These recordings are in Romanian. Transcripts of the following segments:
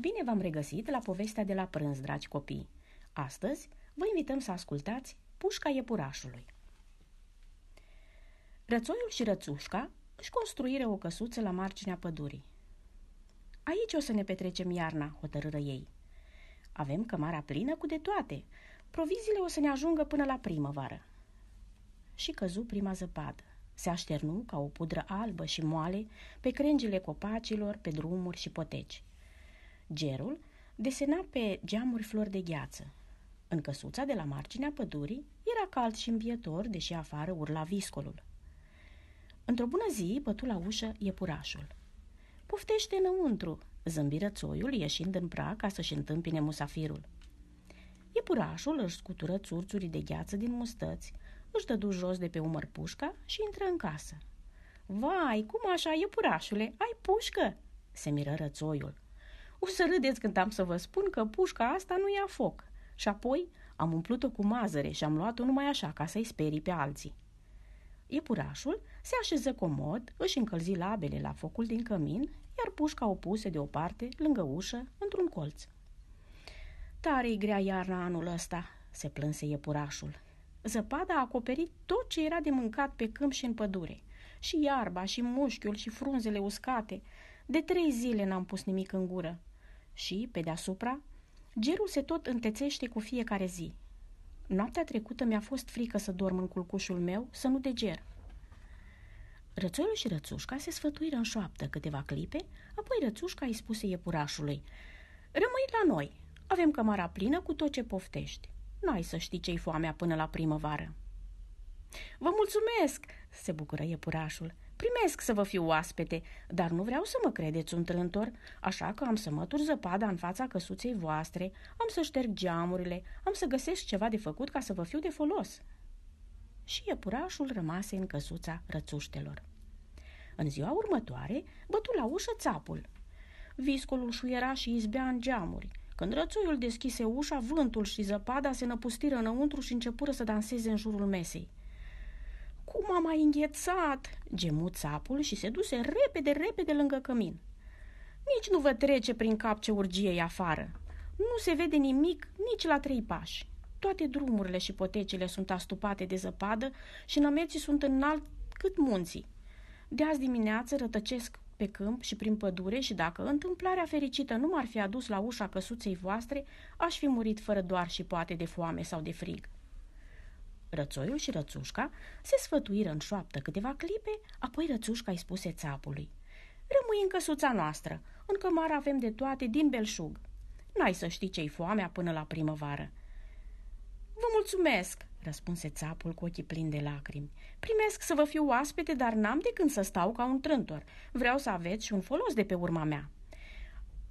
Bine v-am regăsit la povestea de la prânz, dragi copii. Astăzi vă invităm să ascultați Pușca iepurașului. Rățoiul și Rățușca își construire o căsuță la marginea pădurii. Aici o să ne petrecem iarna, hotărâră ei. Avem cămara plină cu de toate. Proviziile o să ne ajungă până la primăvară. Și căzu prima zăpadă. Se așternu ca o pudră albă și moale pe crengile copacilor, pe drumuri și poteci. Gerul desena pe geamuri flori de gheață. În căsuța de la marginea pădurii era cald și învietor, deși afară urla viscolul. Într-o bună zi bătu la ușă iepurașul. Poftește înăuntru, zâmbi rățoiul, ieșind în prag ca să-și întâmpine musafirul. Iepurașul își scutură țurțurii de gheață din mustăți, își dădu jos de pe umăr pușca și intră în casă. Vai, cum așa, iepurașule, ai pușcă?" se miră rățoiul. O să râdeți când am să vă spun că pușca asta nu ia foc. Și apoi am umplut-o cu mazăre și am luat-o numai așa, ca să-i sperii pe alții. Iepurașul se așeză comod, își încălzi labele la focul din cămin, iar pușca o puse deoparte, lângă ușă, într-un colț. Tare-i grea iarna anul ăsta, se plânse iepurașul. Zăpada a acoperit tot ce era de mâncat pe câmp și în pădure. Și iarba, și mușchiul, și frunzele uscate. De trei zile n-am pus nimic în gură. Și, pe deasupra, gerul se tot întețește cu fiecare zi. Noaptea trecută mi-a fost frică să dorm în culcușul meu, să nu deger. Rățoiul și Rățușca se sfătuiră în șoaptă câteva clipe, apoi Rățușca îi spuse iepurașului, Rămâi la noi, avem cămara plină cu tot ce poftești. N-ai să știi ce-i foamea până la primăvară. Vă mulțumesc, se bucură iepurașul. Primesc să vă fiu oaspete, dar nu vreau să mă credeți un trântor, așa că am să mătur zăpada în fața căsuței voastre, am să șterg geamurile, am să găsesc ceva de făcut ca să vă fiu de folos. Și iepurașul rămase în căsuța rățuștelor. În ziua următoare, bătu la ușă țapul. Viscolul șuiera și izbea în geamuri. Când rățoiul deschise ușa, vântul și zăpada se năpustiră înăuntru și începură să danseze în jurul mesei. Cum am mai înghețat!" gemut țapul și se duse repede, repede lângă cămin. Nici nu vă trece prin cap ce urgie e afară. Nu se vede nimic nici la trei pași. Toate drumurile și potecile sunt astupate de zăpadă și nămeții sunt înalt cât munții. De azi dimineață rătăcesc pe câmp și prin pădure și dacă întâmplarea fericită nu m-ar fi adus la ușa căsuței voastre, aș fi murit fără doar și poate de foame sau de frig. Rățoiul și Rățușca se sfătuiră în șoaptă câteva clipe, apoi Rățușca îi spuse țapului. Rămâi în căsuța noastră, în cămară avem de toate din belșug. N-ai să știi ce-i foamea până la primăvară. Vă mulțumesc, răspunse țapul cu ochii plini de lacrimi. Primesc să vă fiu oaspete, dar n-am de când să stau ca un trântor. Vreau să aveți și un folos de pe urma mea.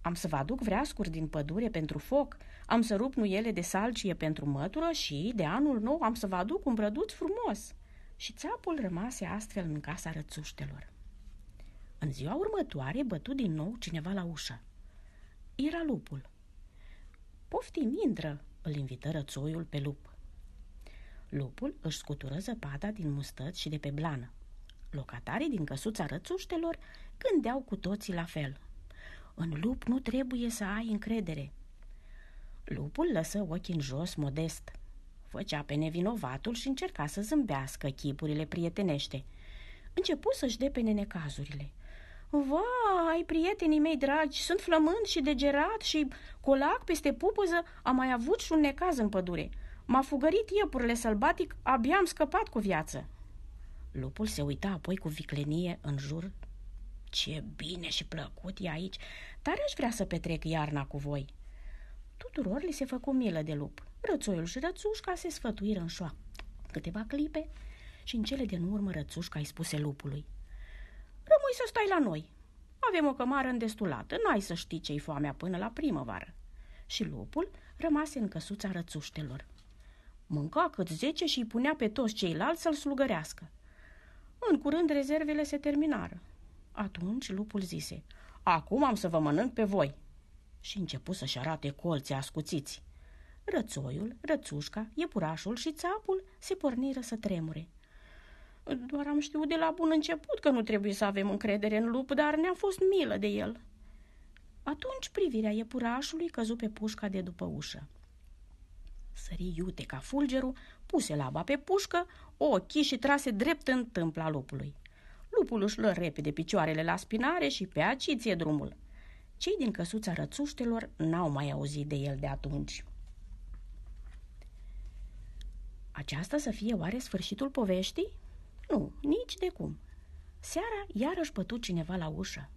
Am să vă aduc vreascuri din pădure pentru foc, am să rup nuiele de salcie pentru mătură și, de anul nou, am să vă aduc un brăduț frumos. Și țapul rămase astfel în casa rățuștelor. În ziua următoare bătu din nou cineva la ușă. Era lupul. Poftim, intră, îl invită rățoiul pe lup. Lupul își scutură zăpada din mustăți și de pe blană. Locatarii din căsuța rățuștelor gândeau cu toții la fel – în lup nu trebuie să ai încredere. Lupul lăsă ochii în jos modest. Făcea pe nevinovatul și încerca să zâmbească chipurile prietenește. Începu să-și depene necazurile. Vai, prietenii mei dragi, sunt flămând și degerat și colac peste pupăză, am mai avut și un necaz în pădure. M-a fugărit iepurile sălbatic, abia am scăpat cu viață. Lupul se uita apoi cu viclenie în jur ce bine și plăcut e aici! Tare aș vrea să petrec iarna cu voi!" Tuturor li se făcu milă de lup. Rățoiul și Rățușca se sfătuiră în șoa. Câteva clipe și în cele din urmă Rățușca îi spuse lupului. Rămâi să stai la noi. Avem o cămară îndestulată, n-ai să știi ce-i foamea până la primăvară. Și lupul rămase în căsuța rățuștelor. Mânca cât zece și îi punea pe toți ceilalți să-l slugărească. În curând rezervele se terminară. Atunci lupul zise, acum am să vă mănânc pe voi. Și începu să-și arate colții ascuțiți. Rățoiul, rățușca, iepurașul și țapul se porniră să tremure. Doar am știut de la bun început că nu trebuie să avem încredere în lup, dar ne-a fost milă de el. Atunci privirea iepurașului căzu pe pușca de după ușă. Sări iute ca fulgerul, puse laba pe pușcă, ochii și trase drept în tâmpla lupului. Lupul își lă repede picioarele la spinare și pe aciție drumul. Cei din căsuța rățuștelor n-au mai auzit de el de atunci. Aceasta să fie oare sfârșitul poveștii? Nu, nici de cum. Seara iarăși bătut cineva la ușă.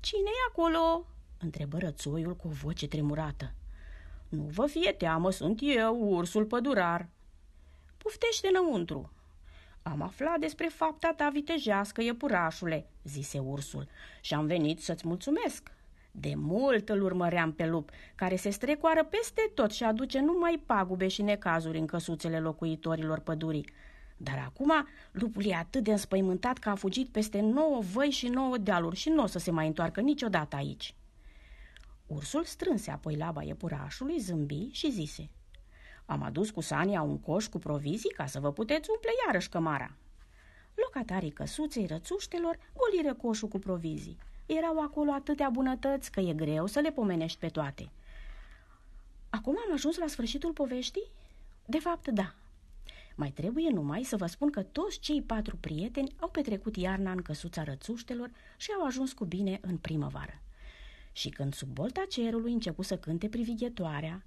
cine e acolo?" întrebă rățoiul cu o voce tremurată. Nu vă fie teamă, sunt eu, ursul pădurar." Puftește înăuntru." Am aflat despre fapta ta vitejească, iepurașule," zise ursul, și am venit să-ți mulțumesc." De mult îl urmăream pe lup, care se strecoară peste tot și aduce numai pagube și necazuri în căsuțele locuitorilor pădurii. Dar acum lupul e atât de înspăimântat că a fugit peste nouă văi și nouă dealuri și nu o să se mai întoarcă niciodată aici. Ursul strânse apoi laba iepurașului, zâmbi și zise Am adus cu Sania un coș cu provizii ca să vă puteți umple iarăși cămara. Locatarii căsuței rățuștelor goliră coșul cu provizii. Erau acolo atâtea bunătăți că e greu să le pomenești pe toate. Acum am ajuns la sfârșitul poveștii? De fapt, da. Mai trebuie numai să vă spun că toți cei patru prieteni au petrecut iarna în căsuța rățuștelor și au ajuns cu bine în primăvară. Și când sub bolta cerului începu să cânte privighetoarea,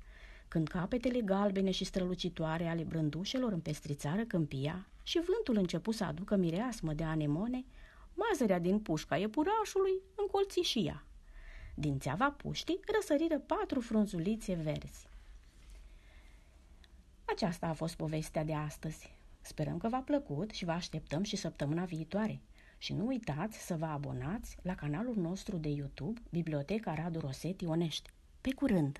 când capetele galbene și strălucitoare ale brândușelor împestrițară câmpia și vântul începu să aducă mireasmă de anemone, mazărea din pușca iepurașului încolți și ea. Din țeava puștii răsăriră patru frunzulițe verzi. Aceasta a fost povestea de astăzi. Sperăm că v-a plăcut și vă așteptăm și săptămâna viitoare. Și nu uitați să vă abonați la canalul nostru de YouTube Biblioteca Radu Rosetti Onești. Pe curând!